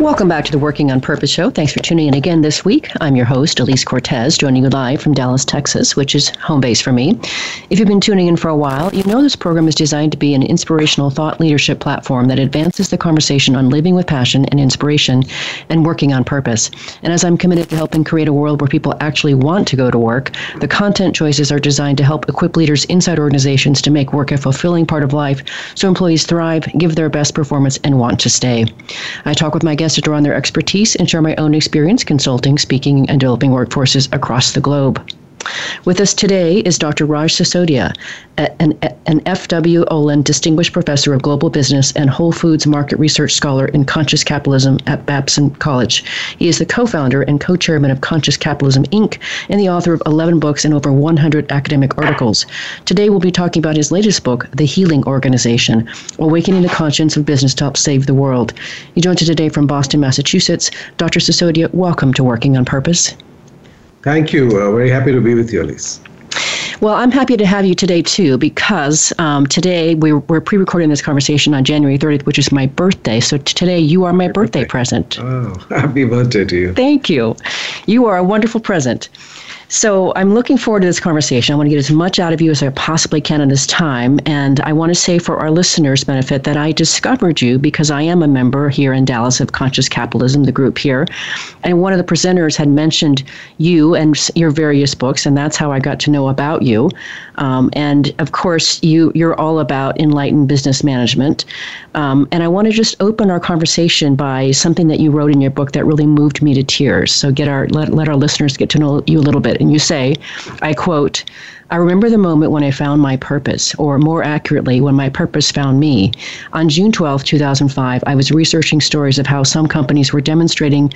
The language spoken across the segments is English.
Welcome back to the Working on Purpose show. Thanks for tuning in again this week. I'm your host, Alise Cortez, joining you live from Dallas, Texas, which is home base for me. If you've been tuning in for a while, you know this program is designed to be an inspirational thought leadership platform that advances the conversation on living with passion and inspiration and working on purpose. And as I'm committed to helping create a world where people actually want to go to work, the content choices are designed to help equip leaders inside organizations to make work a fulfilling part of life so employees thrive, give their best performance, and want to stay. I talk with my guests to draw on their expertise and share my own experience consulting, speaking, and developing workforces across the globe. With us today is Dr. Raj Sisodia, an, an F.W. Olin Distinguished Professor of Global Business and Whole Foods Market Research Scholar in Conscious Capitalism at Babson College. He is the co founder and co chairman of Conscious Capitalism, Inc., and the author of 11 books and over 100 academic articles. Today, we'll be talking about his latest book, The Healing Organization Awakening the Conscience of Business to Save the World. He joins us today from Boston, Massachusetts. Dr. Sisodia, welcome to Working on Purpose. Thank you. Uh, very happy to be with you, Alise. Well, I'm happy to have you today too because um, today we, we're pre recording this conversation on January 30th, which is my birthday. So today you are my birthday, birthday present. Oh, happy birthday to you. Thank you. You are a wonderful present. So I'm looking forward to this conversation. I want to get as much out of you as I possibly can in this time. And I want to say for our listeners' benefit that I discovered you because I am a member here in Dallas of Conscious Capitalism, the group here. And one of the presenters had mentioned you and your various books, and that's how I got to know about you. Um, and of course, you, you're all about enlightened business management. Um, and I want to just open our conversation by something that you wrote in your book that really moved me to tears. So get our let, let our listeners get to know you a little bit and you say, I quote, I remember the moment when I found my purpose, or more accurately, when my purpose found me. On June 12, 2005, I was researching stories of how some companies were demonstrating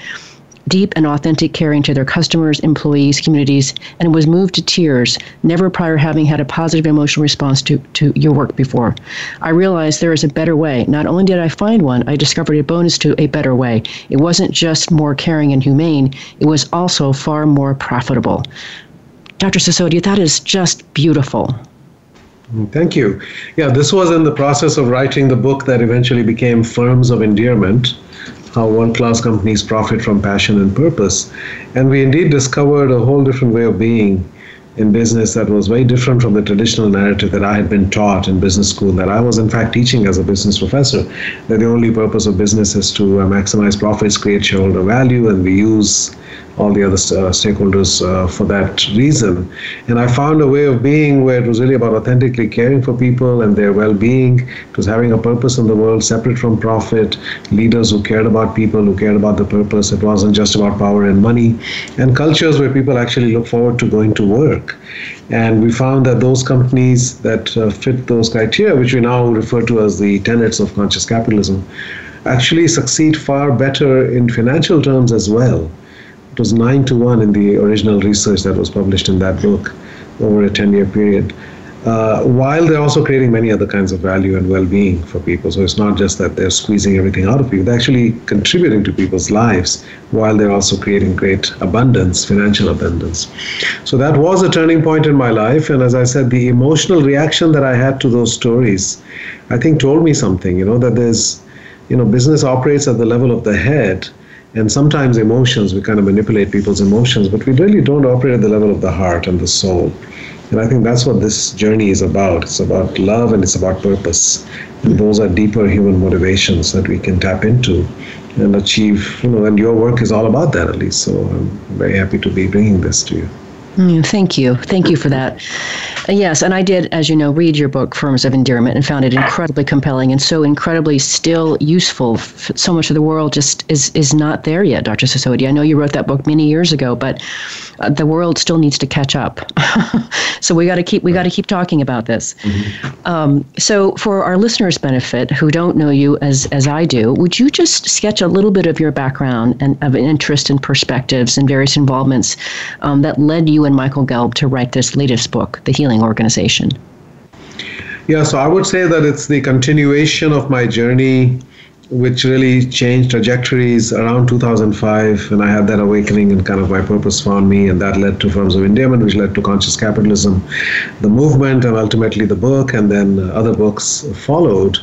deep and authentic caring to their customers, employees, communities, and was moved to tears, never prior having had a positive emotional response to, to your work before. I realized there is a better way. Not only did I find one, I discovered a bonus to a better way. It wasn't just more caring and humane, it was also far more profitable. Dr. Sisodia, that is just beautiful. Mm, thank you. Yeah, this was in the process of writing the book that eventually became Firms of Endearment how world class companies profit from passion and purpose. And we indeed discovered a whole different way of being in business that was very different from the traditional narrative that I had been taught in business school, that I was in fact teaching as a business professor, that the only purpose of business is to uh, maximize profits, create shareholder value, and we use all the other uh, stakeholders uh, for that reason. And I found a way of being where it was really about authentically caring for people and their well being. It was having a purpose in the world separate from profit, leaders who cared about people, who cared about the purpose. It wasn't just about power and money, and cultures where people actually look forward to going to work. And we found that those companies that uh, fit those criteria, which we now refer to as the tenets of conscious capitalism, actually succeed far better in financial terms as well it was nine to one in the original research that was published in that book over a 10 year period. Uh, while they're also creating many other kinds of value and well being for people. So it's not just that they're squeezing everything out of people, they're actually contributing to people's lives while they're also creating great abundance, financial abundance. So that was a turning point in my life. And as I said, the emotional reaction that I had to those stories, I think told me something, you know, that there's, you know, business operates at the level of the head and sometimes emotions, we kind of manipulate people's emotions, but we really don't operate at the level of the heart and the soul. And I think that's what this journey is about. It's about love and it's about purpose. And those are deeper human motivations that we can tap into and achieve, you know, and your work is all about that, Alise. So I'm very happy to be bringing this to you. Mm, thank you. Thank you for that. Uh, yes, and I did, as you know, read your book, Firms of Endearment, and found it incredibly compelling and so incredibly still useful. So much of the world just is, is not there yet, Dr. Sisodia. I know you wrote that book many years ago, but uh, the world still needs to catch up. so we got to keep we got to keep talking about this. Mm-hmm. Um, so for our listeners' benefit, who don't know you as as I do, would you just sketch a little bit of your background and of interest and perspectives and various involvements um, that led you and Michael Gelb to write this latest book, The Healing Organization? Yeah, so I would say that it's the continuation of my journey, which really changed trajectories around 2005 when I had that awakening and kind of my purpose found me, and that led to Firms of Endearment, which led to Conscious Capitalism, the movement, and ultimately the book, and then other books followed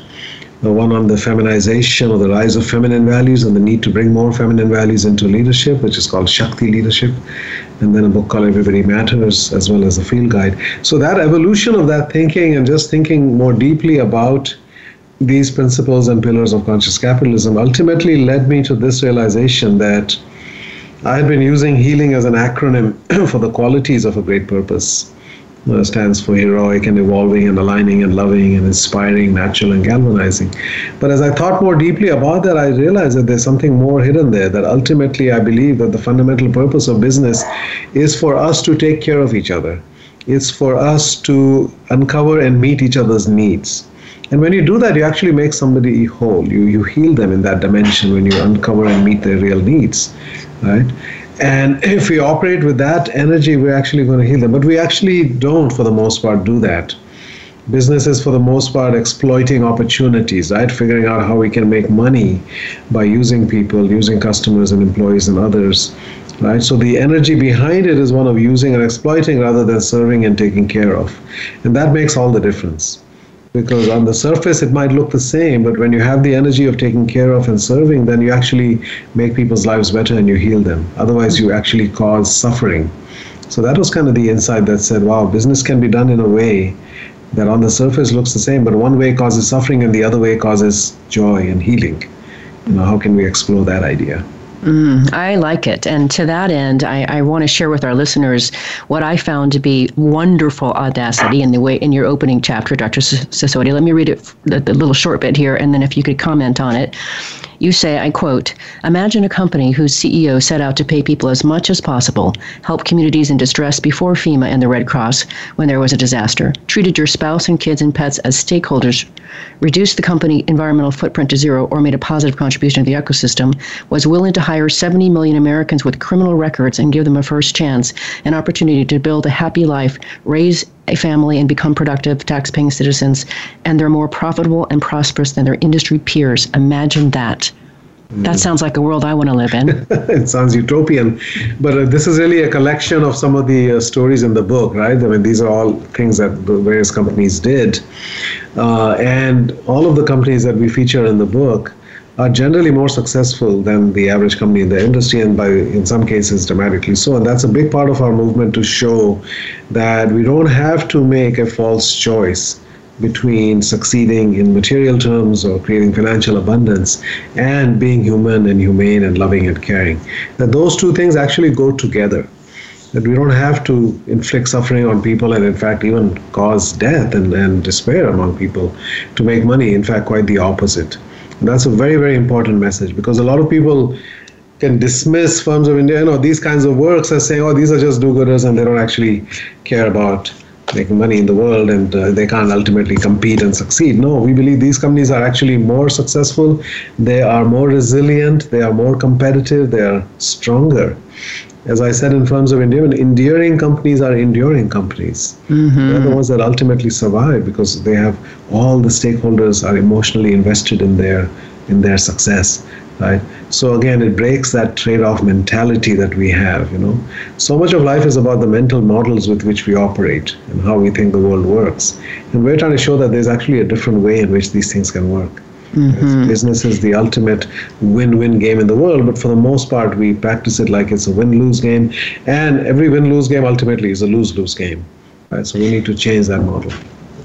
the one on the feminization or the rise of feminine values and the need to bring more feminine values into leadership, which is called Shakti Leadership, and then a book called Everybody Matters, as well as a field guide. So that evolution of that thinking and just thinking more deeply about these principles and pillars of conscious capitalism ultimately led me to this realization that I had been using healing as an acronym for the qualities of a great purpose uh, stands for heroic and evolving and aligning and loving and inspiring, natural and galvanizing. But as I thought more deeply about that, I realized that there's something more hidden there. That ultimately, I believe that the fundamental purpose of business is for us to take care of each other. It's for us to uncover and meet each other's needs. And when you do that, you actually make somebody whole. You you heal them in that dimension when you uncover and meet their real needs, right? And if we operate with that energy, we're actually going to heal them. But we actually don't, for the most part, do that. Businesses, for the most part, exploiting opportunities, right? Figuring out how we can make money by using people, using customers and employees and others, right? So the energy behind it is one of using and exploiting rather than serving and taking care of. And that makes all the difference because on the surface it might look the same but when you have the energy of taking care of and serving then you actually make people's lives better and you heal them. Otherwise you actually cause suffering. So that was kind of the insight that said wow business can be done in a way that on the surface looks the same but one way causes suffering and the other way causes joy and healing. You know how can we explore that idea Mm, I like it. And to that end, I, I want to share with our listeners what I found to be wonderful audacity in the way in your opening chapter, Dr. Sisodia. Let me read it a little short bit here, and then if you could comment on it. You say, I quote, Imagine a company whose CEO set out to pay people as much as possible, help communities in distress before FEMA and the Red Cross when there was a disaster, treated your spouse and kids and pets as stakeholders, reduced the company environmental footprint to zero, or made a positive contribution to the ecosystem, was willing to hire 70 million Americans with criminal records and give them a first chance, an opportunity to build a happy life, raise a family and become productive, tax paying citizens, and they're more profitable and prosperous than their industry peers. Imagine that. That sounds like a world I want to live in. it sounds utopian. But uh, this is really a collection of some of the uh, stories in the book, right? I mean, these are all things that various companies did. Uh, and all of the companies that we feature in the book are generally more successful than the average company in the industry, and by in some cases dramatically so. And that's a big part of our movement to show that we don't have to make a false choice between succeeding in material terms or creating financial abundance and being human and humane and loving and caring. That those two things actually go together. That we don't have to inflict suffering on people and, in fact, even cause death and, and despair among people to make money. In fact, quite the opposite. That's a very, very important message because a lot of people can dismiss Firms of Endearment, you know, these kinds of works as saying, oh, these are just do-gooders and they don't actually care about making money in the world and uh, they can't ultimately compete and succeed. No, we believe these companies are actually more successful, they are more resilient, they are more competitive, they are stronger. As I said in Firms of Endearment, enduring companies are enduring companies. Mm-hmm. They're the ones that ultimately survive because they have all the stakeholders are emotionally invested in their in their success right so again it breaks that trade-off mentality that we have you know so much of life is about the mental models with which we operate and how we think the world works and we're trying to show that there's actually a different way in which these things can work mm-hmm. business is the ultimate win-win game in the world but for the most part we practice it like it's a win-lose game and every win-lose game ultimately is a lose-lose game right so we need to change that model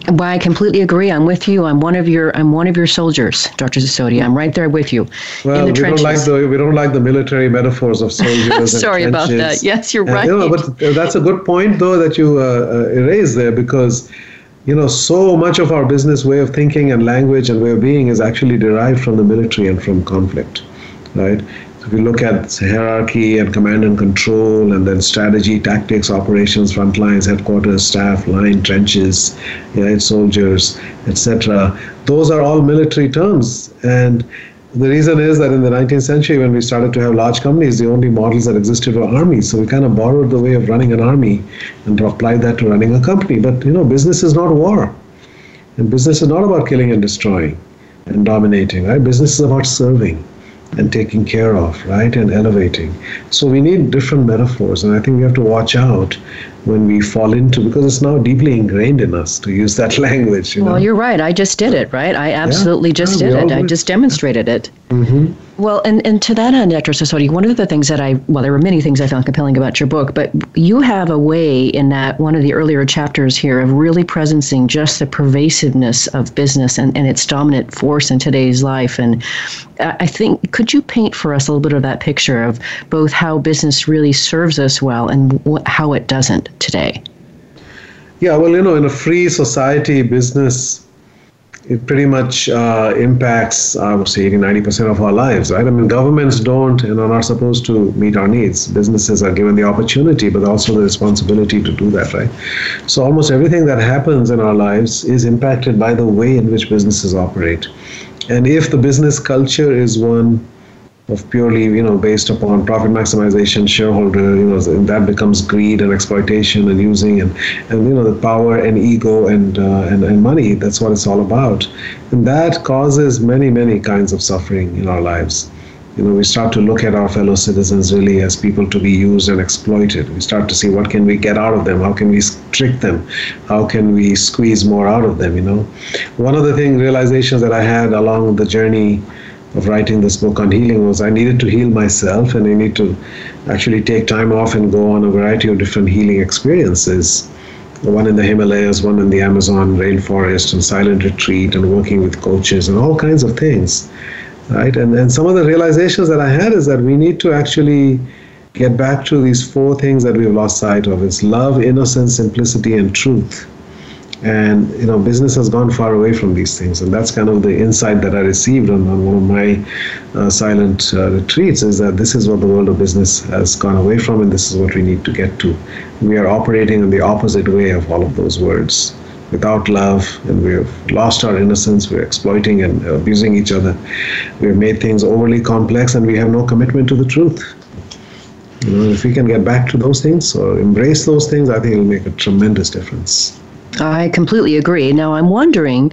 Well, I completely agree. I'm with you. I'm one of your. I'm one of your soldiers, Dr. Sisodia. I'm right there with you. Well, we trenches. don't like the we don't like the military metaphors of soldiers. Sorry about that. Yes, you're and, right. You know, but that's a good point, though, that you uh, uh, erase there because you know so much of our business way of thinking and language and way of being is actually derived from the military and from conflict, right? If you look at hierarchy and command and control, and then strategy, tactics, operations, front lines, headquarters, staff, line, trenches, soldiers, etc., those are all military terms. And the reason is that in the 19th century, when we started to have large companies, the only models that existed were armies. So we kind of borrowed the way of running an army and applied that to running a company. But you know, business is not war, and business is not about killing and destroying and dominating. Right? Business is about serving and taking care of, right, and elevating. So we need different metaphors, and I think we have to watch out when we fall into because it's now deeply ingrained in us to use that language. You well, know? you're right. I just did it, right? I absolutely yeah, just yeah, did it. I just demonstrated it. Mm-hmm. Well, and, and to that end, Dr. Sisodia, one of the things that I, well, there were many things I found compelling about your book, but you have a way in that one of the earlier chapters here of really presencing just the pervasiveness of business and, and its dominant force in today's life. And I think, could you paint for us a little bit of that picture of both how business really serves us well and wh- how it doesn't today? Yeah, well, you know, in a free society, business it pretty much uh, impacts, I would say, 80, 90% of our lives, right? I mean, governments don't and are not supposed to meet our needs. Businesses are given the opportunity, but also the responsibility to do that, right? So almost everything that happens in our lives is impacted by the way in which businesses operate. And if the business culture is one of purely you know based upon profit maximization shareholder you know that becomes greed and exploitation and using and and you know the power and ego and uh, and, and money. That's what it's all about. And that causes many many kinds of suffering in our lives. You know we start to look at our fellow citizens really as people to be used and exploited. We start to see what can we get out of them? How can we trick them? How can we squeeze more out of them you know? One of the thing realizations that i had along the journey of writing this book on healing was I needed to heal myself and I need to actually take time off and go on a variety of different healing experiences. One in the Himalayas, one in the Amazon rainforest, and silent retreat, and working with coaches, and all kinds of things, right? And and some of the realizations that I had is that we need to actually get back to these four things that we've lost sight of: it's love, innocence, simplicity, and truth and you know business has gone far away from these things. And that's kind of the insight that i received on, on one of my uh, silent uh, retreats is that this is what the world of business has gone away from and this is what we need to get to. We are operating in the opposite way of all of those words without love and we've lost our innocence we're exploiting and abusing each other. We've made things overly complex and we have no commitment to the truth. You know if we can get back to those things or embrace those things i think it'll make a tremendous difference I completely agree. Now I'm wondering,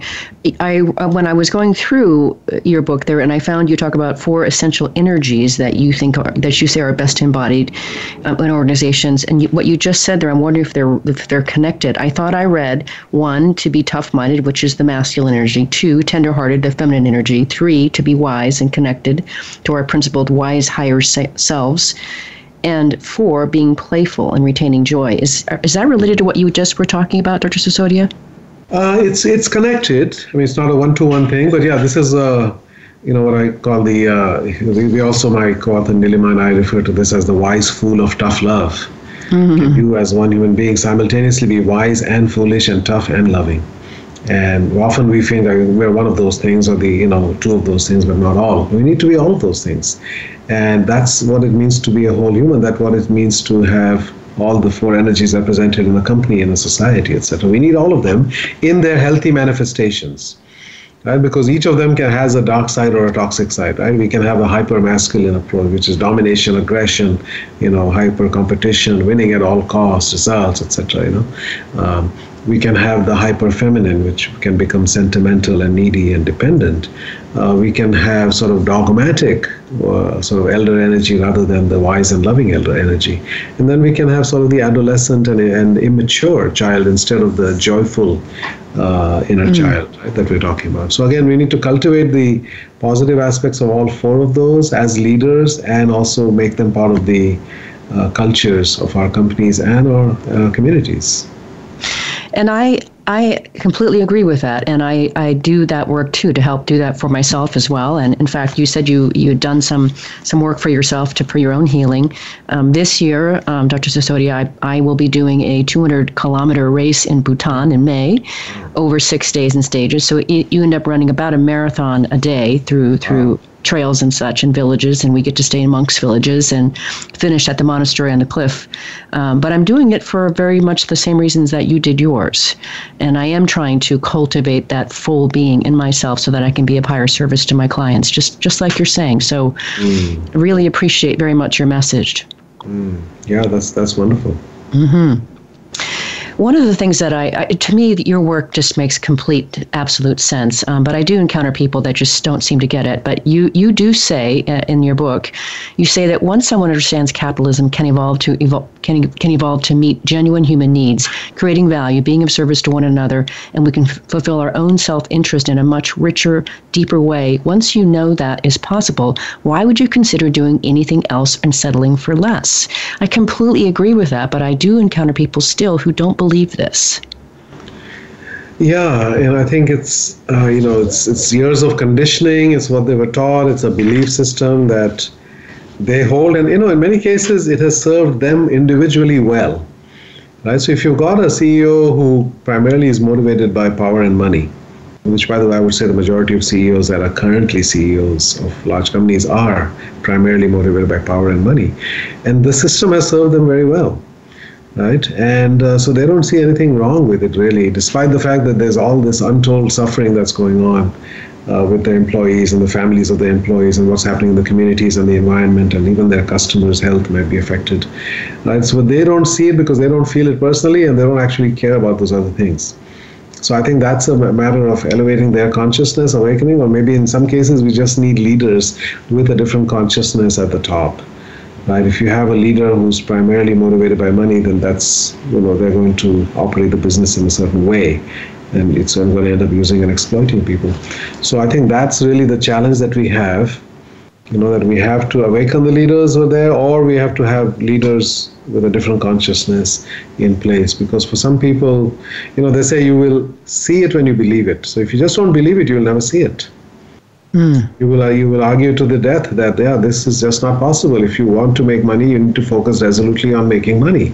I when I was going through your book there, and I found you talk about four essential energies that you think are, that you say are best embodied uh, in organizations, and you, what you just said there, I'm wondering if they're if they're connected. I thought I read one to be tough-minded, which is the masculine energy; two, tender-hearted, the feminine energy; three, to be wise and connected to our principled wise higher selves and four, being playful and retaining joy. Is is that related to what you just were talking about, Dr. Sisodia? Uh, it's it's connected. I mean, it's not a one-to-one thing, but yeah, this is a you know what I call the uh, we, we also my co-author Nilima and I refer to this as the wise fool of tough love. Mm-hmm. Can you, as one human being, simultaneously be wise and foolish and tough and loving? And often we think that we're one of those things, or the you know two of those things, but not all. We need to be all of those things, and that's what it means to be a whole human. That's what it means to have all the four energies represented in a company, in a society, etc. We need all of them in their healthy manifestations right? Because each of them can has a dark side or a toxic side, right? We can have a hyper masculine approach, which is domination, aggression, you know, hyper competition, winning at all costs, results, etc. You know, um, we can have the hyper feminine, which can become sentimental and needy and dependent. Uh, we can have sort of dogmatic, uh, sort of elder energy rather than the wise and loving elder energy. And then we can have sort of the adolescent and, and immature child instead of the joyful uh, inner mm. child right, that we're talking about. So, again, we need to cultivate the positive aspects of all four of those as leaders and also make them part of the uh, cultures of our companies and our uh, communities. And I I completely agree with that, and I, I do that work too to help do that for myself as well. And in fact, you said you you had done some some work for yourself to for your own healing. Um, this year, um, Dr. Sisodia, I, I will be doing a 200 kilometer race in Bhutan in May, over six days and stages. So it, you end up running about a marathon a day through through. Trails and such and villages, and we get to stay in monks' villages and finish at the monastery on the cliff. Um, but I'm doing it for very much the same reasons that you did yours. And I am trying to cultivate that full being in myself so that I can be of higher service to my clients, just, just like you're saying. So, mm. really appreciate very much your message. Mm. Yeah, that's, that's wonderful. Mm-hmm. One of the things that I, I, to me, your work just makes complete, absolute sense. Um, but I do encounter people that just don't seem to get it. But you, you do say uh, in your book, you say that once someone understands capitalism can evolve to evolve, can, can evolve to meet genuine human needs, creating value, being of service to one another, and we can f- fulfill our own self-interest in a much richer, deeper way. Once you know that is possible, why would you consider doing anything else and settling for less? I completely agree with that, but I do encounter people still who don't believe this? Yeah, and I think it's uh, you know it's it's years of conditioning. It's what they were taught. It's a belief system that they hold, and you know in many cases it has served them individually well, right? So if you've got a CEO who primarily is motivated by power and money, which by the way I would say the majority of CEOs that are currently CEOs of large companies are primarily motivated by power and money, and the system has served them very well right? And uh, so they don't see anything wrong with it, really, despite the fact that there's all this untold suffering that's going on uh, with the employees and the families of the employees and what's happening in the communities and the environment and even their customers' health might be affected, right? So they don't see it because they don't feel it personally and they don't actually care about those other things. So I think that's a matter of elevating their consciousness, awakening, or maybe in some cases we just need leaders with a different consciousness at the top right? If you have a leader who's primarily motivated by money, then that's you know they're going to operate the business in a certain way, and it's going to end up using and exploiting people. So I think that's really the challenge that we have. You know that we have to awaken the leaders who are there, or we have to have leaders with a different consciousness in place. Because for some people, you know, they say you will see it when you believe it. So if you just don't believe it, you will never see it. Mm. You will uh, you will argue to the death that yeah, this is just not possible. If you want to make money, you need to focus resolutely on making money.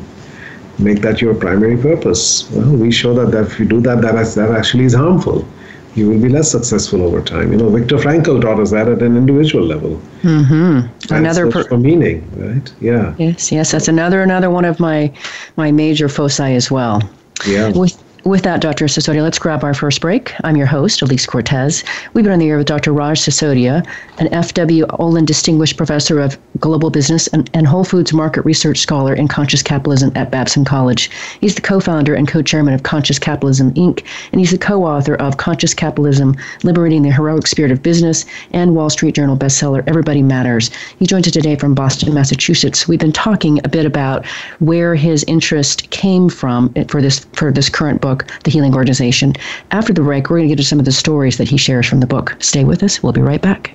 Make that your primary purpose. Well, we show that, that if you do that, that, that actually is harmful. You will be less successful over time. You know, Viktor Frankl taught us that at an individual level. Mm-hmm. Another per- for meaning, right? Yeah. Yes, yes, that's another another one of my my major foci as well. Yeah. With with that, Dr. Sisodia, let's grab our first break. I'm your host, Alise Cortez. We've been on the air with Dr. Raj Sisodia, an F.W. Olin Distinguished Professor of Global Business and, and, Whole Foods Market Research Scholar in Conscious Capitalism at Babson College. He's the co founder and co chairman of Conscious Capitalism, Inc., and he's the co author of Conscious Capitalism Liberating the Heroic Spirit of Business and Wall Street Journal bestseller Everybody Matters. He joins us today from Boston, Massachusetts. We've been talking a bit about where his interest came from for this, for this current book book, The Healing Organization. After the break, we're going to get to some of the stories that he shares from the book. Stay with us. We'll be right back.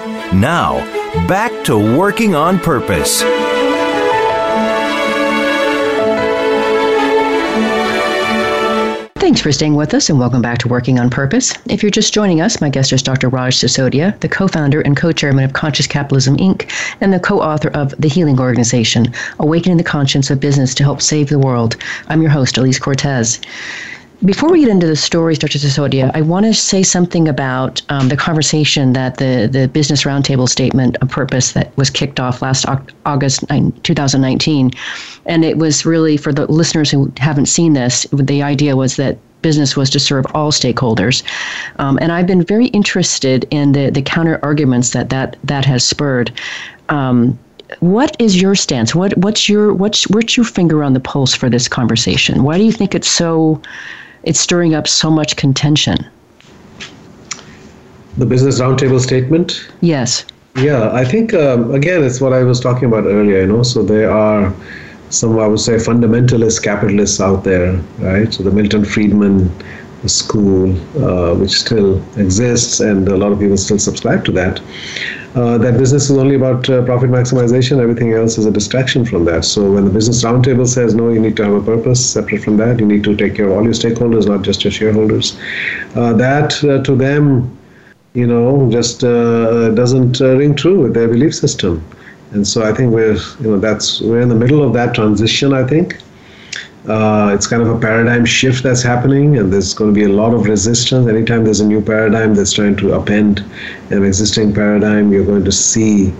Now, back to Working on Purpose. Thanks for staying with us and welcome back to Working on Purpose. If you're just joining us, my guest is Dr. Raj Sisodia, the co founder and co chairman of Conscious Capitalism Inc., and the co author of The Healing Organization Awakening the Conscience of Business to Help Save the World. I'm your host, Alise Cortez. Before we get into the stories, Dr. Sisodia, I want to say something about um, the conversation that the, the Business Roundtable Statement of Purpose that was kicked off last August 2019. And it was really, for the listeners who haven't seen this, the idea was that business was to serve all stakeholders. Um, and I've been very interested in the, the counter arguments that that, that has spurred. Um, what is your stance? What what's your what's what's your finger on the pulse for this conversation? Why do you think it's so it's stirring up so much contention. The Business Roundtable statement? Yes. Yeah, I think, um, again, it's what I was talking about earlier, you know, so there are some, I would say, fundamentalist capitalists out there, right? So the Milton Friedman school, uh, which still exists, and a lot of people still subscribe to that uh, that business is only about uh, profit maximization. Everything else is a distraction from that. So when the business roundtable says no, you need to have a purpose separate from that. You need to take care of all your stakeholders, not just your shareholders. Uh, that uh, to them, you know, just uh, doesn't ring true with their belief system. And so I think we're, you know, that's we're in the middle of that transition. I think. Uh, it's kind of a paradigm shift that's happening, and there's going to be a lot of resistance. Anytime there's a new paradigm that's trying to upend an existing paradigm, you're going to see,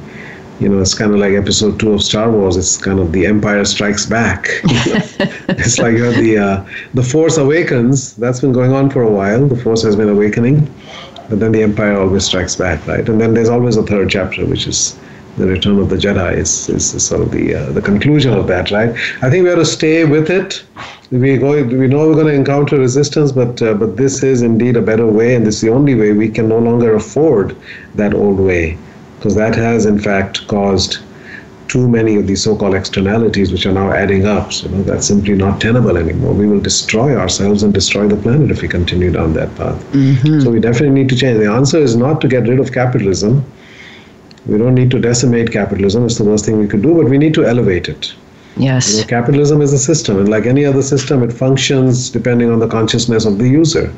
you know, it's kind of like episode two of Star Wars. It's kind of the Empire Strikes Back. it's like the uh, the Force Awakens. That's been going on for a while. The Force has been awakening, but then the Empire always strikes back, right? And then there's always a third chapter, which is the return of the Jedi is, is, sort of the uh, the conclusion of that, right? I think we have to stay with it. We going, we know we're going to encounter resistance, but uh, but this is indeed a better way, and this is the only way. We can no longer afford that old way, because that has in fact caused too many of these so-called externalities, which are now adding up. So you know, that's simply not tenable anymore. We will destroy ourselves and destroy the planet if we continue down that path. Mm-hmm. So we definitely need to change. The answer is not to get rid of capitalism we don't need to decimate capitalism. It's the worst thing we could do, but we need to elevate it. Yes. You know, capitalism is a system, and like any other system, it functions depending on the consciousness of the user,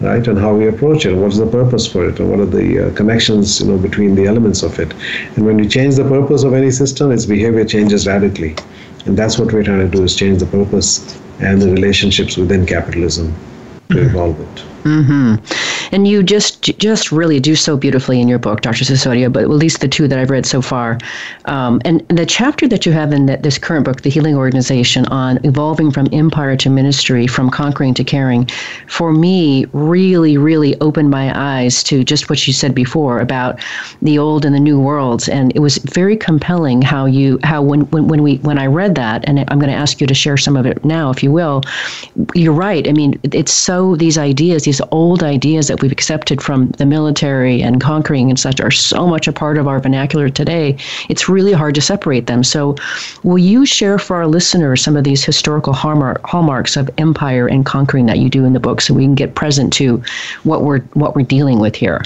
right? And how we approach it. What's the purpose for it, and what are the uh, connections, you know, between the elements of it? And when you change the purpose of any system, its behavior changes radically, and that's what we're trying to do: is change the purpose and the relationships within capitalism to evolve it. Mm-hmm. And you just just really do so beautifully in your book, Dr. Sisodia, but at least the two that I've read so far. Um, and the chapter that you have in the, this current book, The Healing Organization, on evolving from empire to ministry, from conquering to caring, for me, really, really opened my eyes to just what you said before about the old and the new worlds. And it was very compelling how you how when when, when we when I read that, and I'm going to ask you to share some of it now, if you will. You're right. I mean, it's so these ideas these old ideas that we've accepted from the military and conquering and such are so much a part of our vernacular today. It's really hard to separate them. So, will you share for our listeners some of these historical hallmarks of empire and conquering that you do in the book, so we can get present to what we're what we're dealing with here?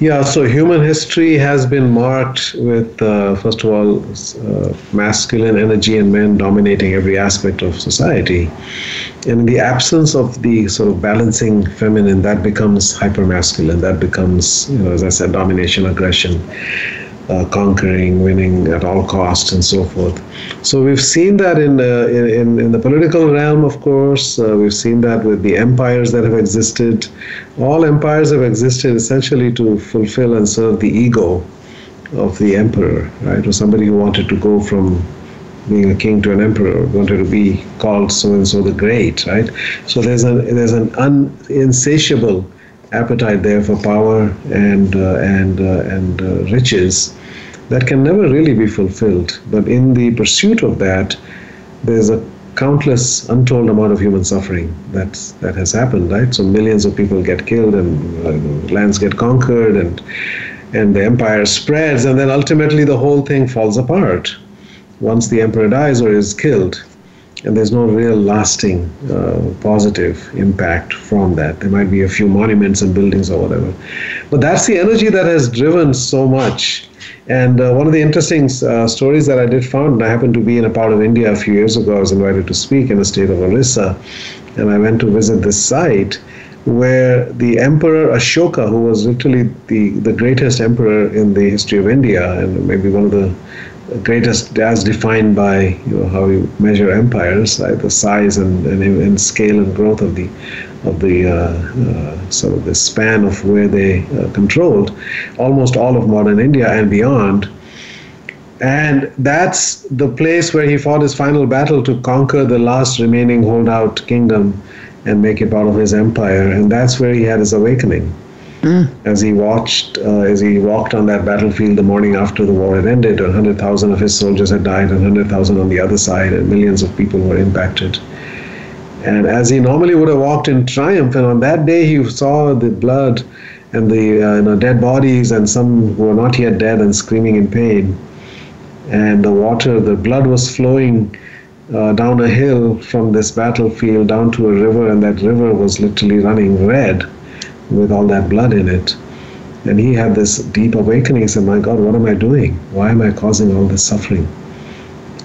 Yeah, so human history has been marked with, uh, first of all, uh, masculine energy and men dominating every aspect of society. And in the absence of the sort of balancing feminine, that becomes hypermasculine. That becomes, you know, as I said, domination, aggression uh, conquering, winning at all costs, and so forth. So we've seen that in, uh, in, in the political realm, of course. Uh, we've seen that with the empires that have existed. All empires have existed essentially to fulfill and serve the ego of the emperor, right, or somebody who wanted to go from being a king to an emperor, wanted to be called so and so the great, right? So there's an there's an un, insatiable appetite there for power and uh, and uh, and uh, riches that can never really be fulfilled. But in the pursuit of that, there's a countless untold amount of human suffering that's that has happened right so millions of people get killed and uh, lands get conquered and and the empire spreads and then ultimately the whole thing falls apart once the emperor dies or is killed and there's no real lasting uh, positive impact from that. There might be a few monuments and buildings or whatever. But that's the energy that has driven so much. And uh, one of the interesting uh, stories that I did found, I happened to be in a part of India a few years ago, I was invited to speak in the state of Orissa, and I went to visit this site where the Emperor Ashoka, who was literally the, the greatest emperor in the history of India and maybe one of the greatest as defined by you know, how you measure empires, right? the size and, and, and, scale and growth of the of the uh, uh, sort of the span of where they uh, controlled almost all of modern India and beyond. And that's the place where he fought his final battle to conquer the last remaining holdout kingdom and make it part of his empire. And that's where he had his awakening. Mm. As he watched, uh, as he walked on that battlefield the morning after the war had ended, 100,000 of his soldiers had died, and 100,000 on the other side, and millions of people were impacted. And as he normally would have walked in triumph, and on that day he saw the blood and the uh, you know, dead bodies, and some who were not yet dead and screaming in pain. And the water, the blood was flowing uh, down a hill from this battlefield down to a river, and that river was literally running red with all that blood in it. And he had this deep awakening. He said, My God, what am I doing? Why am I causing all this suffering?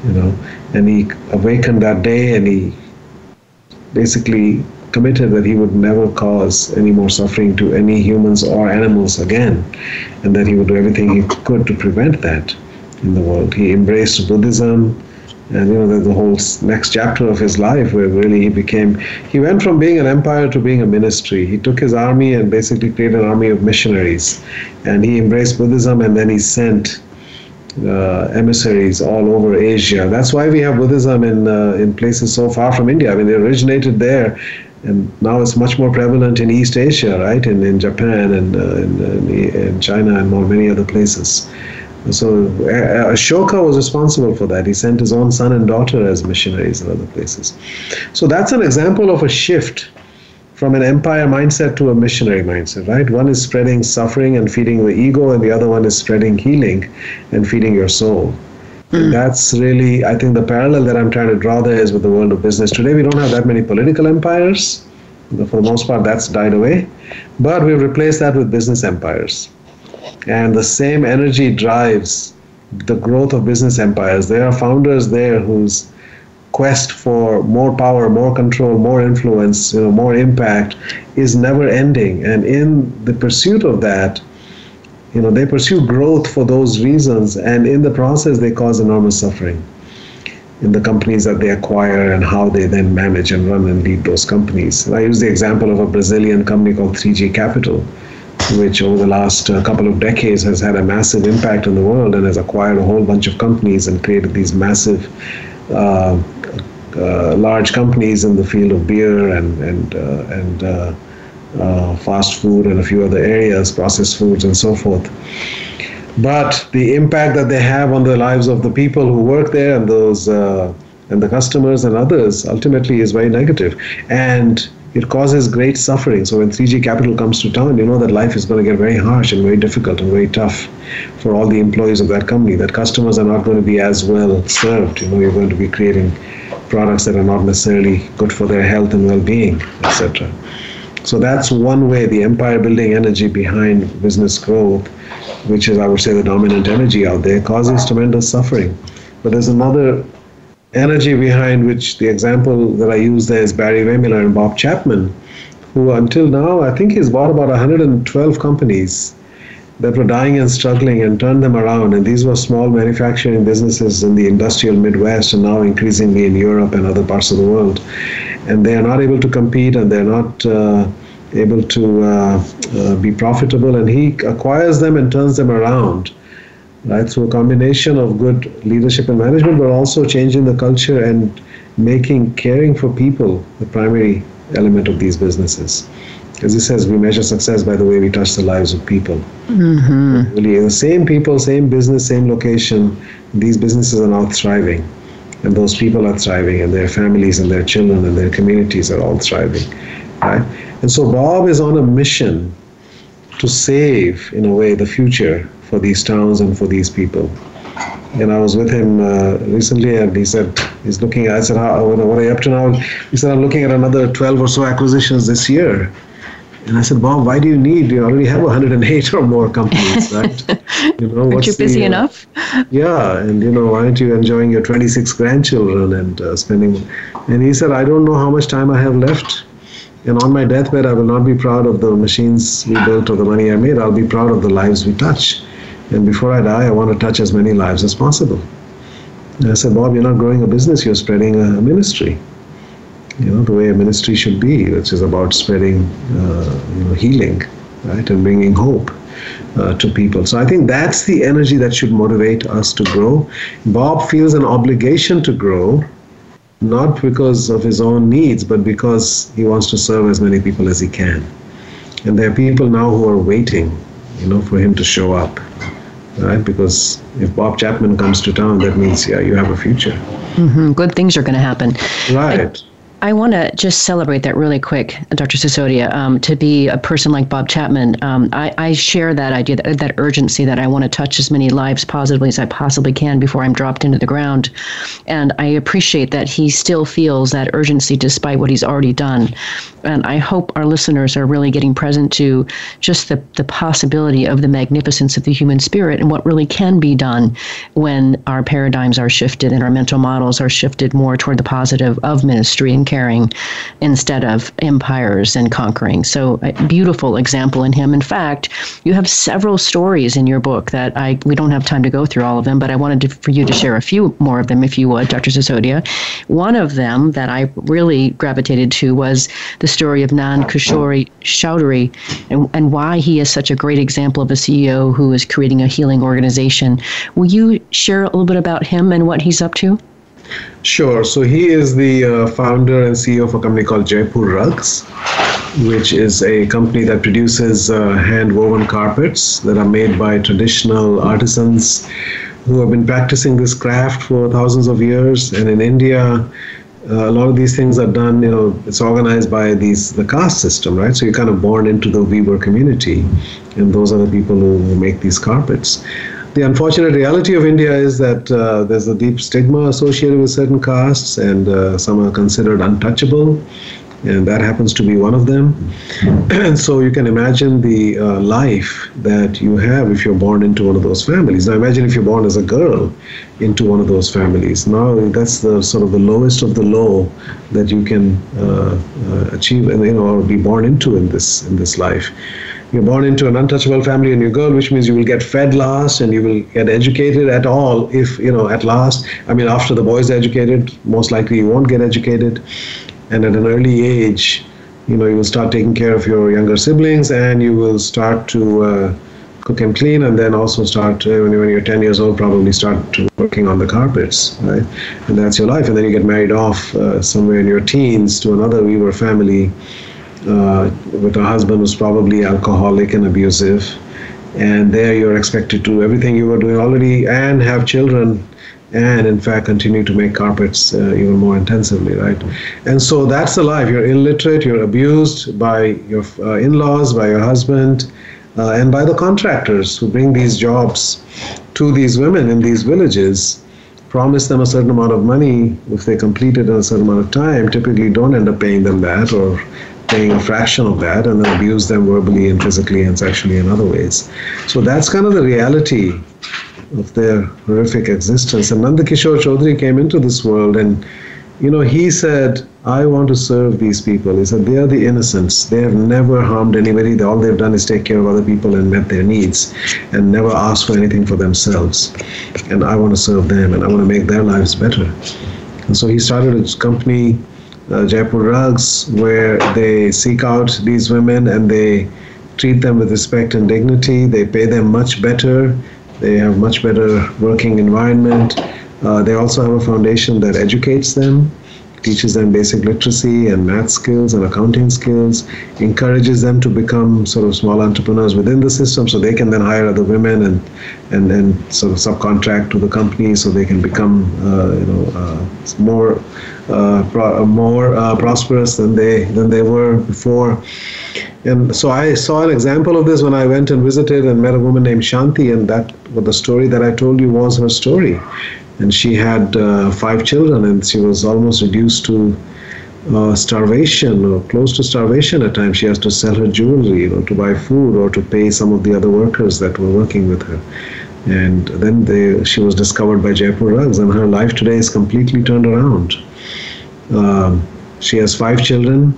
You know, and he awakened that day and he basically committed that he would never cause any more suffering to any humans or animals again, and that he would do everything he could to prevent that in the world. He embraced Buddhism, and you know the, the, whole next chapter of his life where really he became he went from being an empire to being a ministry he took his army and basically created an army of missionaries and he embraced buddhism and then he sent uh, emissaries all over asia that's why we have buddhism in uh, in places so far from india i mean it originated there and now it's much more prevalent in east asia right in, in japan and uh, in, in, china and more many other places so uh, Ashoka was responsible for that. He sent his own son and daughter as missionaries in other places. So that's an example of a shift from an empire mindset to a missionary mindset, right? One is spreading suffering and feeding the ego, and the other one is spreading healing and feeding your soul. Mm. That's really, I think, the parallel that I'm trying to draw there is with the world of business. Today, we don't have that many political empires. For the most part, that's died away. But we've replaced that with business empires and the same energy drives the growth of business empires. There are founders there whose quest for more power, more control, more influence, you know, more impact is never ending. And in the pursuit of that, you know, they pursue growth for those reasons, and in the process, they cause enormous suffering in the companies that they acquire and how they then manage and run and lead those companies. I use the example of a Brazilian company called 3G Capital which over the last uh, couple of decades has had a massive impact on the world and has acquired a whole bunch of companies and created these massive, uh, large companies in the field of beer and and uh, and uh, uh, fast food and a few other areas, processed foods and so forth. But the impact that they have on the lives of the people who work there and those and the customers and others ultimately is very negative. And it causes great suffering. So when 3G Capital comes to town, you know that life is going to get very harsh and very difficult and very tough for all the employees of that company. That customers are not going to be as well served. You know, you're going to be creating products that are not necessarily good for their health and well-being, etc. So that's one way the empire building energy behind business growth, which is I would say the dominant energy out there, causes tremendous suffering. But there's another energy behind which the example that I use there is Barry Wehmiller and Bob Chapman, who until now, I think he's bought about 112 companies that were dying and struggling and turned them around. And these were small manufacturing businesses in the industrial Midwest and now increasingly in Europe and other parts of the world. And they are not able to compete and they're not uh, able to uh, uh, be profitable. And he acquires them and turns them around right? Through a combination of good leadership and management, but also changing the culture and making caring for people the primary element of these businesses. As he says, we measure success by the way we touch the lives of people. Mm-hmm. Really, the same people, same business, same location, these businesses are now thriving. And those people are thriving, and their families and their children and their communities are all thriving. Right? And so Bob is on a mission to save, in a way, the future for these towns and for these people. And I was with him uh, recently, and he said he's looking. I said, How, "What are you up to now?" He said, "I'm looking at another 12 or so acquisitions this year." And I said, Bob, why do you need? You already have 108 or more companies, right? You know, aren't you busy the, uh, enough? yeah, and you know, why aren't you enjoying your 26 grandchildren and uh, spending? And he said, I don't know how much time I have left. And on my deathbed, I will not be proud of the machines we built or the money I made. I'll be proud of the lives we touch. And before I die, I want to touch as many lives as possible. And I said, Bob, you're not growing a business, you're spreading a ministry you know, the way a ministry should be, which is about spreading, uh, you know, healing, right, and bringing hope uh, to people. So I think that's the energy that should motivate us to grow. Bob feels an obligation to grow, not because of his own needs, but because he wants to serve as many people as he can. And there are people now who are waiting, you know, for him to show up, right? Because if Bob Chapman comes to town, that means yeah, you have a future. Mm-hmm. Good things are going to happen. Right. I want to just celebrate that really quick, Dr. Sisodia. Um, to be a person like Bob Chapman, um, I, I, share that idea, that, that urgency that I want to touch as many lives positively as I possibly can before I'm dropped into the ground. And I appreciate that he still feels that urgency despite what he's already done. And I hope our listeners are really getting present to just the, the possibility of the magnificence of the human spirit and what really can be done when our paradigms are shifted and our mental models are shifted more toward the positive of ministry and caring instead of empires and conquering. So, a beautiful example in him. In fact, you have several stories in your book that I we don't have time to go through all of them, but I wanted to, for you to share a few more of them, if you would, Dr. Sisodia. One of them that I really gravitated to was the story of Nand Kishore Chaudhary and, and why he is such a great example of a CEO who is creating a healing organization. Will you share a little bit about him and what he's up to? Sure. So he is the uh, founder and CEO of a company called Jaipur Rugs, which is a company that produces uh, hand woven carpets that are made by traditional artisans who have been practicing this craft for thousands of years. And in India, uh, a lot of these things are done, you know, it's organized by these the caste system, right? So you're kind of born into the weaver community, and those are the people who, who make these carpets the unfortunate reality of India is that uh, there's a deep stigma associated with certain castes, and uh, some are considered untouchable, and that happens to be one of them. and so you can imagine the uh, life that you have if you're born into one of those families. Now imagine if you're born as a girl into one of those families. Now that's the sort of the lowest of the low that you can uh, uh, achieve, and you know, or be born into in this in this life you're born into an untouchable family and you're girl, which means you will get fed last and you will get educated at all if, you know, at last. I mean, after the boys educated, most likely you won't get educated. And at an early age, you know, you will start taking care of your younger siblings and you will start to uh, cook and clean and then also start, uh, when, you're 10 years old, probably start working on the carpets, right? And that's your life. And then you get married off uh, somewhere in your teens to another weaver family uh, with a husband who's probably alcoholic and abusive. And there you're expected to do everything you were doing already and have children and in fact continue to make carpets uh, even more intensively right? And so that's the life. You're illiterate you're abused by your uh, in-laws by your husband uh, and by the contractors who bring these jobs to these women in these villages promise them a certain amount of money. If they complete it in a certain amount of time typically don't end up paying them that or paying a fraction of that and then abuse them verbally and physically and sexually in other ways. So that's kind of the reality of their horrific existence. And Nanda Kishore Chaudhary came into this world and you know, he said, I want to serve these people. He said, they are the innocents. They have never harmed anybody. All they've done is take care of other people and met their needs and never asked for anything for themselves. And I want to serve them and I want to make their lives better. And so he started his company uh, Jaipur Rugs, where they seek out these women and they treat them with respect and dignity. They pay them much better. They have much better working environment. Uh, they also have a foundation that educates them, teaches them basic literacy and math skills and accounting skills, encourages them to become sort of small entrepreneurs within the system so they can then hire other women and and, and sort of subcontract to the company so they can become uh, you know uh, more uh, pro- more uh, prosperous than they than they were before. And so I saw an example of this when I went and visited and met a woman named Shanti, and that the story that I told you was her story. And she had uh, five children, and she was almost reduced to uh, starvation or close to starvation at times. She has to sell her jewelry, you know, to buy food or to pay some of the other workers that were working with her. And then they, she was discovered by Jaipur Rugs, and her life today is completely turned around. Um, she has five children.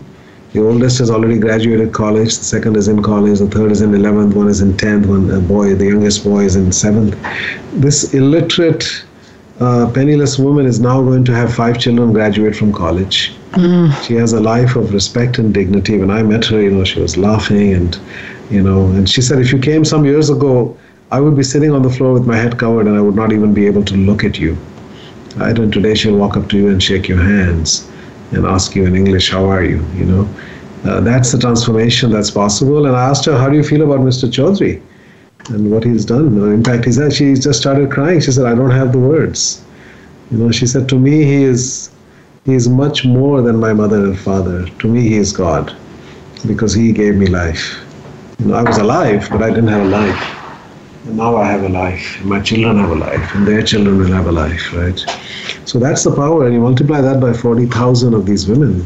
The oldest has already graduated college. The second is in college. The third is in 11th. One is in 10th. One a boy, the youngest boy, is in 7th. This illiterate, uh, penniless woman is now going to have five children graduate from college. Mm. She has a life of respect and dignity. When I met her, you know, she was laughing and, you know, and she said, if you came some years ago, I would be sitting on the floor with my head covered and I would not even be able to look at you. Right? And today she'll walk up to you and shake your hands and ask you in English, how are you? You know, uh, that's the transformation that's possible. And I asked her, how do you feel about Mr. Chaudhary and what he's done? In fact, he said she just started crying. She said, I don't have the words. You know, she said to me, he is he is much more than my mother and father. To me, he is God because he gave me life. You know, I was alive, but I didn't have a life. And now I have a life, my children have a life, and their children will have a life, right? So that's the power, and you multiply that by 40,000 of these women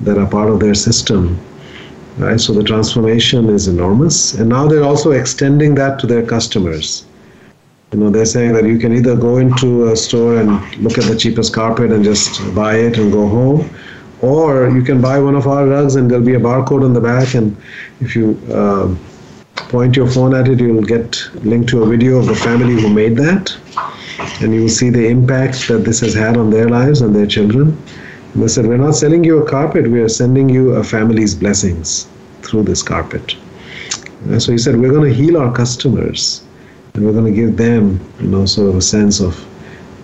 that are part of their system, right? So the transformation is enormous, and now they're also extending that to their customers. You know, they're saying that you can either go into a store and look at the cheapest carpet and just buy it and go home, or you can buy one of our rugs and there'll be a barcode on the back, and if you uh, point your phone at it, you'll get linked to a video of the family who made that, and you will see the impact that this has had on their lives and their children. They said, We're not selling you a carpet, we are sending you a family's blessings through this carpet. And so he said, We're going to heal our customers and we're going to give them, you know, sort of a sense of,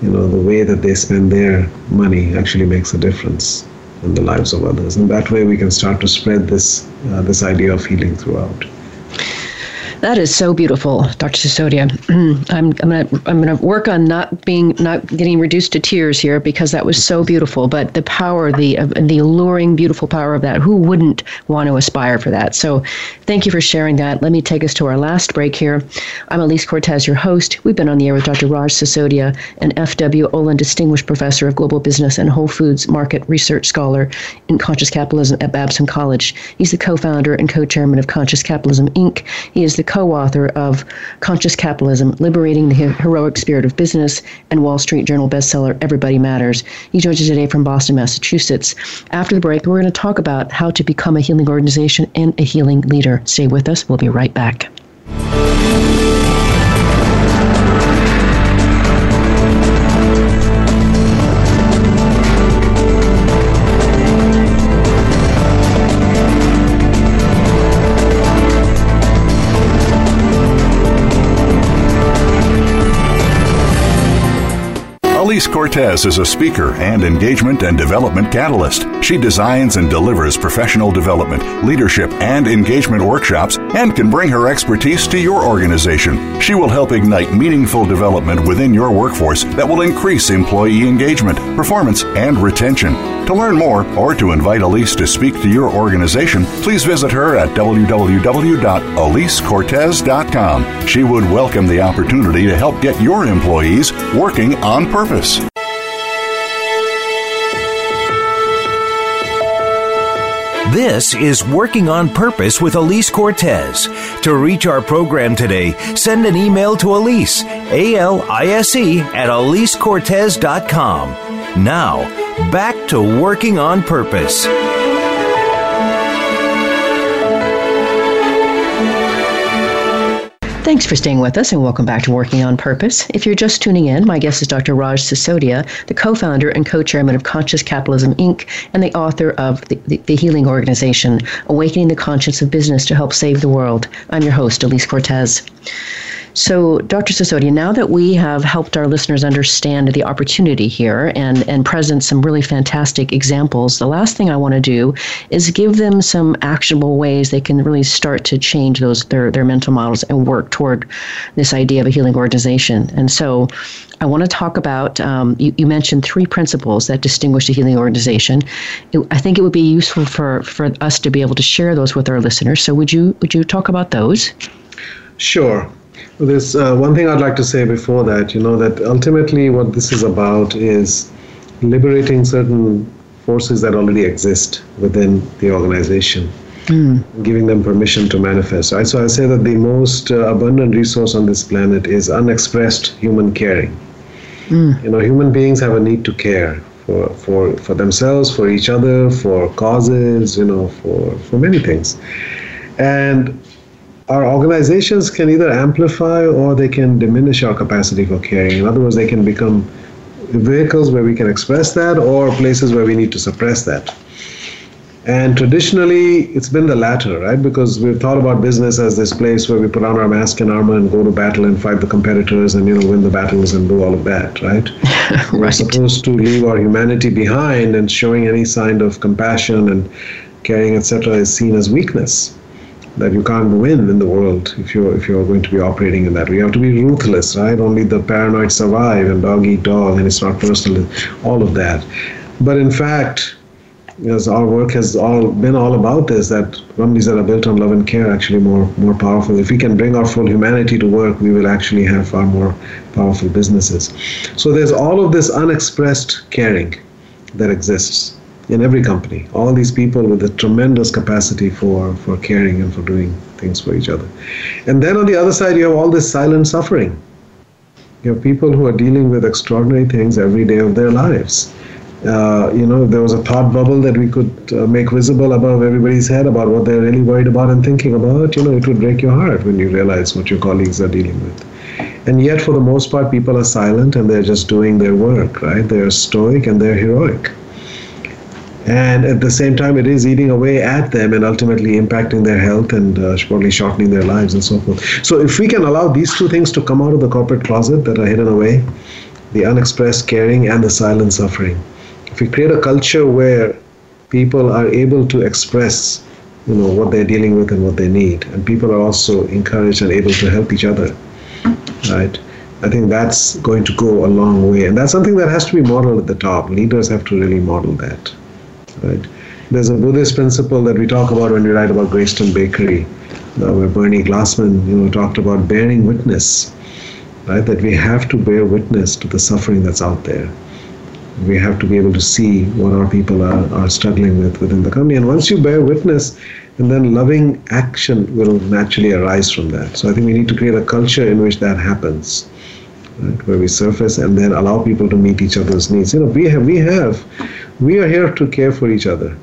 you know, the way that they spend their money actually makes a difference in the lives of others. And that way we can start to spread this, uh, this idea of healing throughout. That is so beautiful, Dr. Sisodia. I'm, I'm gonna I'm gonna work on not being not getting reduced to tears here because that was so beautiful. But the power, the uh, the alluring, beautiful power of that. Who wouldn't want to aspire for that? So, thank you for sharing that. Let me take us to our last break here. I'm Alise Cortez, your host. We've been on the air with Dr. Raj Sisodia, an F.W. Olin Distinguished Professor of Global Business and Whole Foods Market Research Scholar in Conscious Capitalism at Babson College. He's the co-founder and co-chairman of Conscious Capitalism Inc. He is the co author of Conscious Capitalism Liberating the Heroic Spirit of Business and Wall Street Journal bestseller Everybody Matters. He joins us today from Boston, Massachusetts. After the break, we're going to talk about how to become a healing organization and a healing leader. Stay with us. We'll be right back. Alise Cortez is a speaker and engagement and development catalyst. She designs and delivers professional development, leadership, and engagement workshops and can bring her expertise to your organization. She will help ignite meaningful development within your workforce that will increase employee engagement, performance, and retention. To learn more or to invite Alise to speak to your organization, please visit her at www.alisecortez.com. She would welcome the opportunity to help get your employees working on purpose. This is Working on Purpose with Alise Cortez. To reach our program today, send an email to Alise, A L I S E, at alisecortez.com. Now, back to Working on Purpose. Thanks for staying with us and welcome back to Working on Purpose. If you're just tuning in, my guest is Dr. Raj Sisodia, the co founder and co chairman of Conscious Capitalism Inc., and the author of the, the, the, Healing Organization Awakening the Conscience of Business to Help Save the World. I'm your host, Alise Cortez. So, Dr. Sisodia, now that we have helped our listeners understand the opportunity here and, and present some really fantastic examples, the last thing I want to do is give them some actionable ways they can really start to change those their, their mental models and work toward this idea of a healing organization. And so, I want to talk about. Um, you, you, mentioned three principles that distinguish a healing organization. It, I think it would be useful for for us to be able to share those with our listeners. So, would you would you talk about those? Sure. There's uh, one thing I'd like to say before that, you know, that ultimately what this is about is liberating certain forces that already exist within the organization, mm. giving them permission to manifest. Right? So I say that the most uh, abundant resource on this planet is unexpressed human caring. Mm. You know, human beings have a need to care for, for, for themselves, for each other, for causes, you know, for, for many things. And our organizations can either amplify or they can diminish our capacity for caring. In other words, they can become vehicles where we can express that or places where we need to suppress that. And traditionally, it's been the latter, right? Because we've thought about business as this place where we put on our mask and armor and go to battle and fight the competitors and, you know, win the battles and do all of that, right? right. We're supposed to leave our humanity behind and showing any sign of compassion and caring, etc., is seen as weakness. That you can't win in the world if you're if you're going to be operating in that. We have to be ruthless, right? Only the paranoid survive and dog eat dog, and it's not personal. All of that, but in fact, as our work has all been all about this that companies that are built on love and care are actually more more powerful if we can bring our full humanity to work we will actually have far more powerful businesses so there's all of this unexpressed caring that exists in every company all these people with a tremendous capacity for for caring and for doing things for each other and then on the other side you have all this silent suffering you have people who are dealing with extraordinary things every day of their lives uh, you know, there was a thought bubble that we could uh, make visible above everybody's head about what they're really worried about and thinking about, you know, it would break your heart when you realize what your colleagues are dealing with. And yet, for the most part, people are silent and they're just doing their work, right? They're stoic and they're heroic. And at the same time, it is eating away at them and ultimately impacting their health and uh, probably shortening their lives and so forth. So, if we can allow these two things to come out of the corporate closet that are hidden away, the unexpressed caring and the silent suffering, if we create a culture where people are able to express you know what they're dealing with and what they need and people are also encouraged and able to help each other right? I think that's going to go a long way. And that's something that has to be modeled at the top. Leaders have to really model that right there's a buddhist principle that we talk about when we write about greyston bakery uh, where bernie glassman you know talked about bearing witness right that we have to bear witness to the suffering that's out there we have to be able to see what our people are, are struggling with within the company. And once you bear witness, and then loving action will naturally arise from that. So I think we need to create a culture in which that happens, right? where we surface and then allow people to meet each other's needs. You know, we have, we have, we are here to care for each other,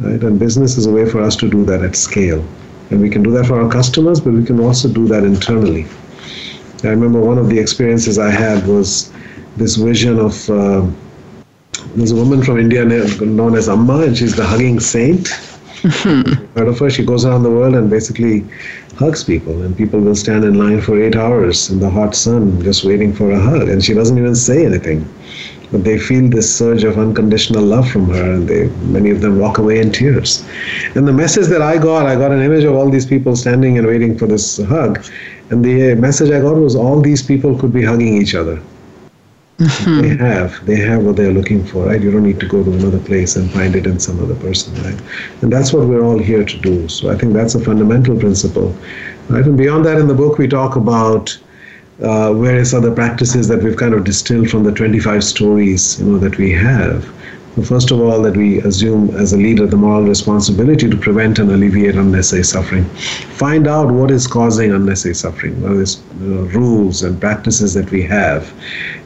right? And business is a way for us to do that at scale. And we can do that for our customers, but we can also do that internally. I remember one of the experiences I had was this vision of uh, there's a woman from India known as Amma, and she's the hugging saint. Heard of her? She goes around the world and basically hugs people, and people will stand in line for eight hours in the hot sun just waiting for a hug, and she doesn't even say anything. But they feel this surge of unconditional love from her, and they many of them walk away in tears. And the message that I got, I got an image of all these people standing and waiting for this hug, and the message I got was all these people could be hugging each other Mm-hmm. They have, they have what they're looking for, right? You don't need to go to another place and find it in some other person, right? And that's what we're all here to do. So I think that's a fundamental principle, right? And beyond that, in the book, we talk about uh, various other practices that we've kind of distilled from the 25 stories, you know, that we have. First of all, that we assume as a leader the moral responsibility to prevent and alleviate unnecessary suffering. Find out what is causing unnecessary suffering, is uh, rules and practices that we have,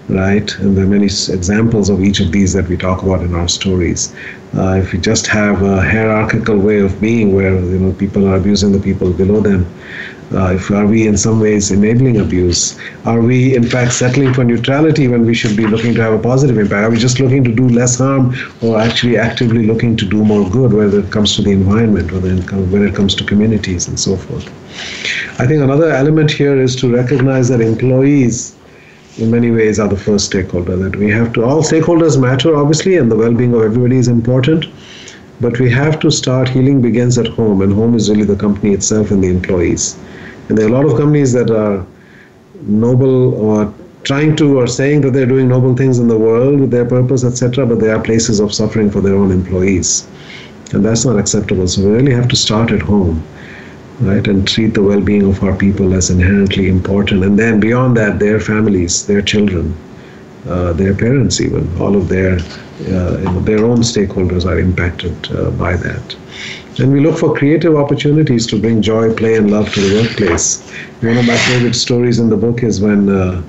right? And there are many examples of each of these that we talk about in our stories. Uh, if we just have a hierarchical way of being where you know people are abusing the people below them, uh, if are we in some ways enabling abuse? Are we in fact settling for neutrality when we should be looking to have a positive impact? Are we just looking to do less harm, or actually actively looking to do more good, whether it comes to the environment, or when it comes to communities and so forth? I think another element here is to recognize that employees in many ways are the first stakeholder that we have to all stakeholders matter obviously and the well-being of everybody is important but we have to start healing begins at home and home is really the company itself and the employees and there are a lot of companies that are noble or trying to or saying that they're doing noble things in the world with their purpose etc but they are places of suffering for their own employees and that's not acceptable so we really have to start at home right, and treat the well-being of our people as inherently important. And then beyond that, their families, their children, uh, their parents, even all of their uh, their own stakeholders are impacted uh, by that. And we look for creative opportunities to bring joy, play, and love to the workplace. One of my favorite stories in the book is when uh,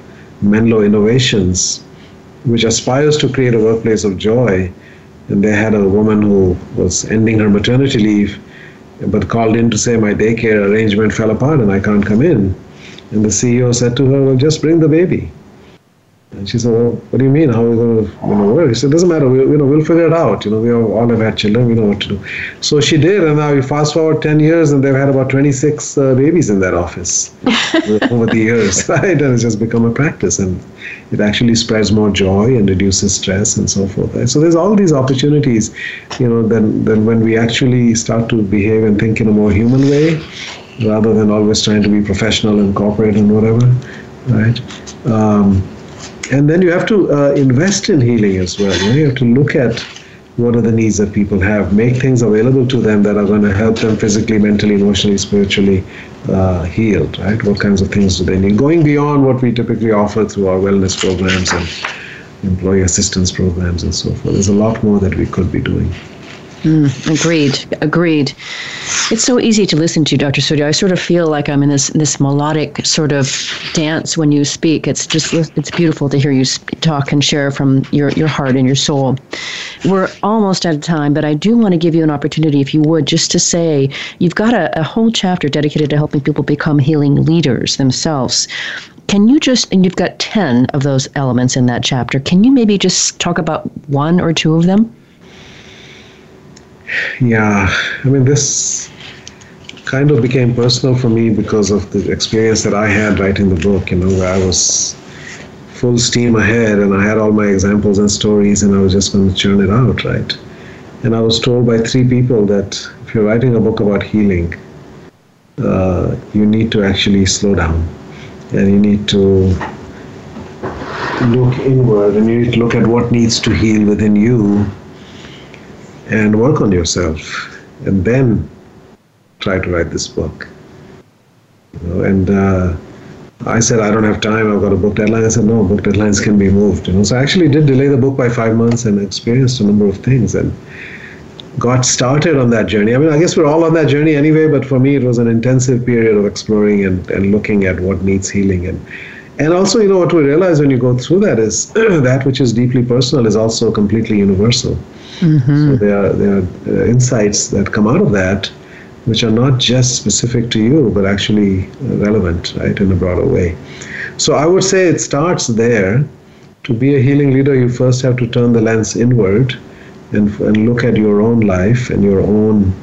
Menlo Innovations, which aspires to create a workplace of joy, and they had a woman who was ending her maternity leave, but called in to say my daycare arrangement fell apart and I can't come in. And the CEO said to her, "Well, just bring the baby." And she said, "Well, what do you mean? How are we going to you know, work?" He said, "It doesn't matter. We, you know, we'll figure it out. You know, we all have had children. We know what to do." So she did, and now we fast forward ten years, and they've had about twenty-six uh, babies in that office over the years, right? And it's just become a practice, and it actually spreads more joy and reduces stress and so forth. Right? So there's all these opportunities, you know. Then, then when we actually start to behave and think in a more human way, rather than always trying to be professional and corporate and whatever, right? Um, and then you have to uh, invest in healing as well. You, know? you have to look at what are the needs that people have, make things available to them that are going to help them physically, mentally, emotionally, spiritually uh, healed, right? What kinds of things do they need? Going beyond what we typically offer through our wellness programs and employee assistance programs and so forth. There's a lot more that we could be doing. Mm, agreed. Agreed. It's so easy to listen to, Dr. Sodhi. I sort of feel like I'm in this this melodic sort of dance when you speak. It's just it's beautiful to hear you talk and share from your your heart and your soul. We're almost out of time, but I do want to give you an opportunity, if you would, just to say you've got a, a whole chapter dedicated to helping people become healing leaders themselves. Can you just, and you've got 10 of those elements in that chapter, can you maybe just talk about one or two of them? Yeah, I mean, this kind of became personal for me because of the experience that I had writing the book, you know, where I was full steam ahead and I had all my examples and stories and I was just going to churn it out, right? And I was told by three people that if you're writing a book about healing, uh, you need to actually slow down and you need to look inward and you need to look at what needs to heal within you and work on yourself and then try to write this book. You know, and uh, I said, I don't have time, I've got a book deadline. I said, no, book deadlines can be moved. You know, so I actually did delay the book by five months and experienced a number of things and got started on that journey. I mean, I guess we're all on that journey anyway, but for me, it was an intensive period of exploring and, and looking at what needs healing. And, and also, you know, what we realize when you go through that is that which is deeply personal is also completely universal. Mm-hmm. So there are, there are uh, insights that come out of that which are not just specific to you, but actually relevant, right, in a broader way. So I would say it starts there. To be a healing leader, you first have to turn the lens inward and, and look at your own life and your own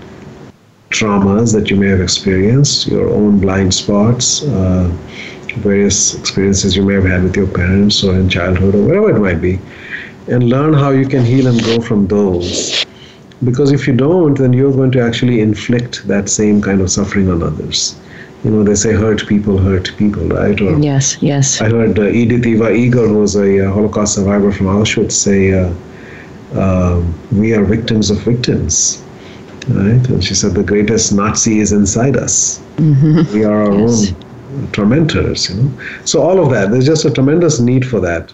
traumas that you may have experienced, your own blind spots, uh, various experiences you may have had with your parents or in childhood or wherever it might be and learn how you can heal and grow from those. Because if you don't, then you're going to actually inflict that same kind of suffering on others. You know, they say hurt people hurt people, right? Or yes, yes. I heard uh, Edith Eva Eger, who was a uh, Holocaust survivor from Auschwitz, say, uh, um, "We are victims of victims." Right? And she said, "The greatest Nazi is inside us. Mm-hmm. We are our yes. own tormentors." You know, so all of that. There's just a tremendous need for that.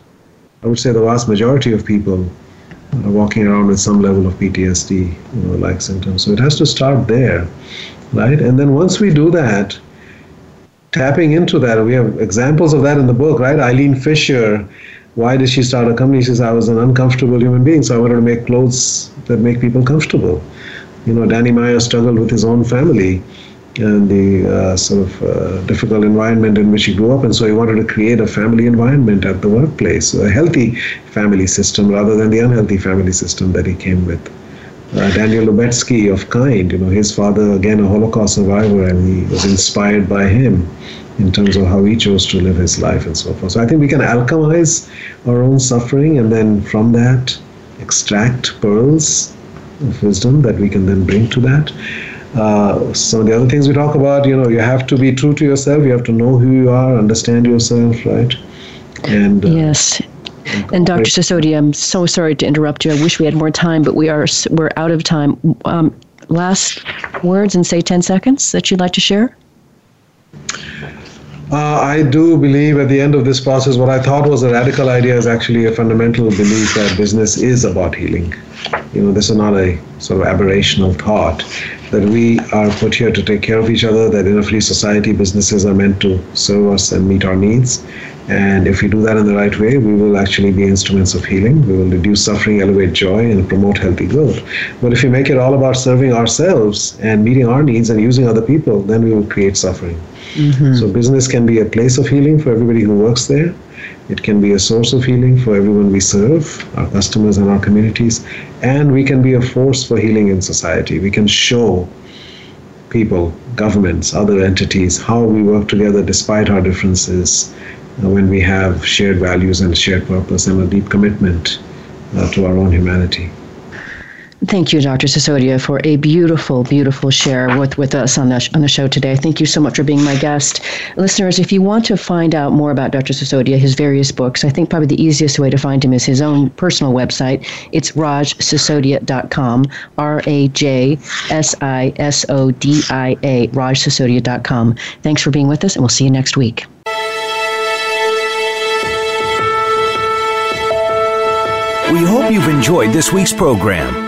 I would say the vast majority of people are walking around with some level of PTSD, you know, like symptoms. So it has to start there, right? And then once we do that, tapping into that, we have examples of that in the book, right? Eileen Fisher, why did she start a company? She says, I was an uncomfortable human being, so I wanted to make clothes that make people comfortable. You know, Danny Meyer struggled with his own family and the uh, sort of uh, difficult environment in which he grew up. And so he wanted to create a family environment at the workplace, a healthy family system rather than the unhealthy family system that he came with. Uh, Daniel Lubetzky of Kind, you know, his father, again, a Holocaust survivor, and he was inspired by him in terms of how he chose to live his life and so forth. So I think we can alchemize our own suffering and then from that extract pearls of wisdom that we can then bring to that. Uh, some of the other things we talk about, you know, you have to be true to yourself. You have to know who you are, understand yourself, right? And uh, yes. And Dr. Sisodia, I'm so sorry to interrupt you. I wish we had more time, but we are we're out of time. Um, last words and say 10 seconds that you'd like to share? Uh, I do believe at the end of this process, what I thought was a radical idea is actually a fundamental belief that business is about healing. You know, this is not a sort of aberrational thought that we are put here to take care of each other, that in a free society, businesses are meant to serve us and meet our needs. And if we do that in the right way, we will actually be instruments of healing. We will reduce suffering, elevate joy, and promote healthy growth. But if we make it all about serving ourselves and meeting our needs and using other people, then we will create suffering. Mm-hmm. So, business can be a place of healing for everybody who works there. It can be a source of healing for everyone we serve, our customers and our communities. And we can be a force for healing in society. We can show people, governments, other entities, how we work together despite our differences uh, when we have shared values and shared purpose and a deep commitment uh, to our own humanity. Thank you, Dr. Sisodia, for a beautiful, beautiful share with, with us on the, on the show today. Thank you so much for being my guest. Listeners, if you want to find out more about Dr. Sisodia, his various books, I think probably the easiest way to find him is his own personal website. It's rajsisodia.com, R A J S I S O D I A, rajsisodia.com. Thanks for being with us, and we'll see you next week. We hope you've enjoyed this week's program.